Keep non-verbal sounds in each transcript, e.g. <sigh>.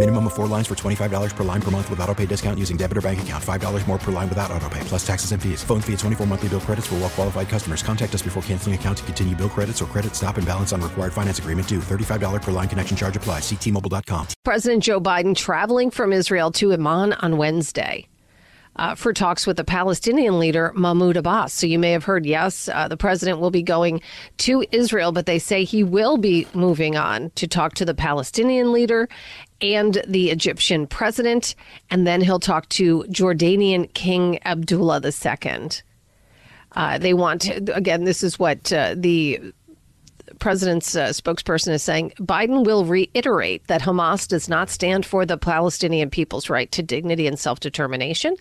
Minimum of four lines for $25 per line per month with auto pay discount using debit or bank account. $5 more per line without auto pay, plus taxes and fees. Phone fee at 24 monthly bill credits for well qualified customers. Contact us before canceling account to continue bill credits or credit stop and balance on required finance agreement due. $35 per line connection charge applies. Ctmobile.com. President Joe Biden traveling from Israel to Amman on Wednesday. Uh, for talks with the Palestinian leader Mahmoud Abbas. So you may have heard, yes, uh, the president will be going to Israel, but they say he will be moving on to talk to the Palestinian leader and the Egyptian president, and then he'll talk to Jordanian King Abdullah II. Uh, they want, again, this is what uh, the president's uh, spokesperson is saying Biden will reiterate that Hamas does not stand for the Palestinian people's right to dignity and self determination.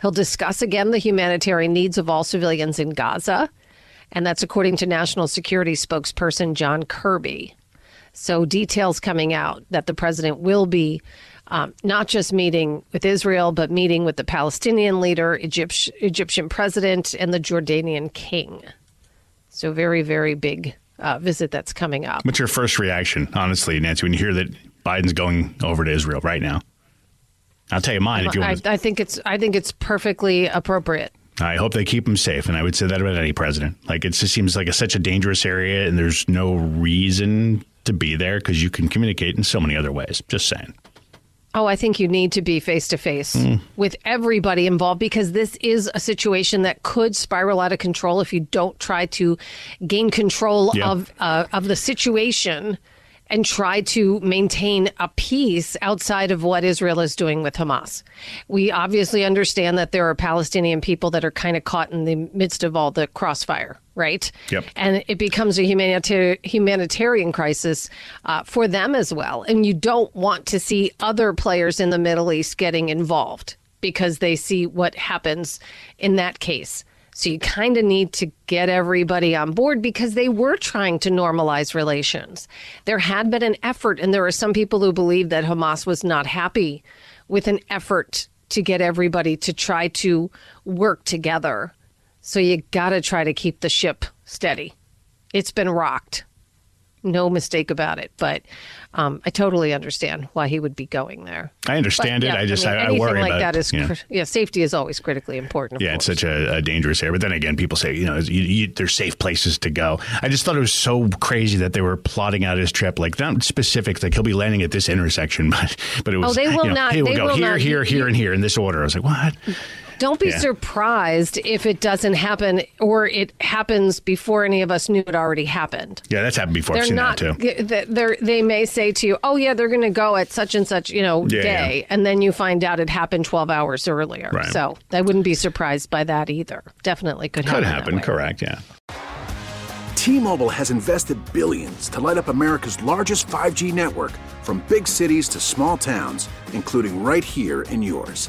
He'll discuss again the humanitarian needs of all civilians in Gaza. And that's according to National Security spokesperson John Kirby. So, details coming out that the president will be um, not just meeting with Israel, but meeting with the Palestinian leader, Egypt- Egyptian president, and the Jordanian king. So, very, very big uh, visit that's coming up. What's your first reaction, honestly, Nancy, when you hear that Biden's going over to Israel right now? I'll tell you mine if you I, want. I think it's I think it's perfectly appropriate. I hope they keep him safe, and I would say that about any president. Like it just seems like a, such a dangerous area, and there's no reason to be there because you can communicate in so many other ways. Just saying. Oh, I think you need to be face to face with everybody involved because this is a situation that could spiral out of control if you don't try to gain control Yeah. of uh, of the situation and try to maintain a peace outside of what Israel is doing with Hamas. We obviously understand that there are Palestinian people that are kind of caught in the midst of all the crossfire, right? Yep. And it becomes a humanitarian humanitarian crisis uh, for them as well. And you don't want to see other players in the Middle East getting involved because they see what happens in that case. So you kind of need to get everybody on board because they were trying to normalize relations. There had been an effort, and there are some people who believe that Hamas was not happy with an effort to get everybody to try to work together. So you got to try to keep the ship steady. It's been rocked. No mistake about it. But um, I totally understand why he would be going there. I understand But, it. yeah, I just mean, I, I worry like about that is yeah. yeah, safety is always critically important. Yeah, it's such a, a dangerous area. But then again, people say, you know, you, you, there's safe places to go. I just thought it was so crazy that they were plotting out his trip, like not specifics, like he'll be landing at this intersection, <laughs> but but it was. Oh, they will you know, not- He will they go will here, not- here, you- here, and here in this order. I was like, what? Don't be Yeah. surprised if it doesn't happen or it happens before any of us knew it already happened. Yeah, that's happened before. I've They're seen not. that too. They they're, they may say to you, "Oh yeah, they're going to go at such and such, you know, Yeah, day," yeah. and then you find out it happened twelve hours earlier. Right. So I wouldn't be surprised by that either. Definitely could happen. Could that happen. Correct. Yeah. T-Mobile has invested billions to light up America's largest 5G network from big cities to small towns, including right here in yours.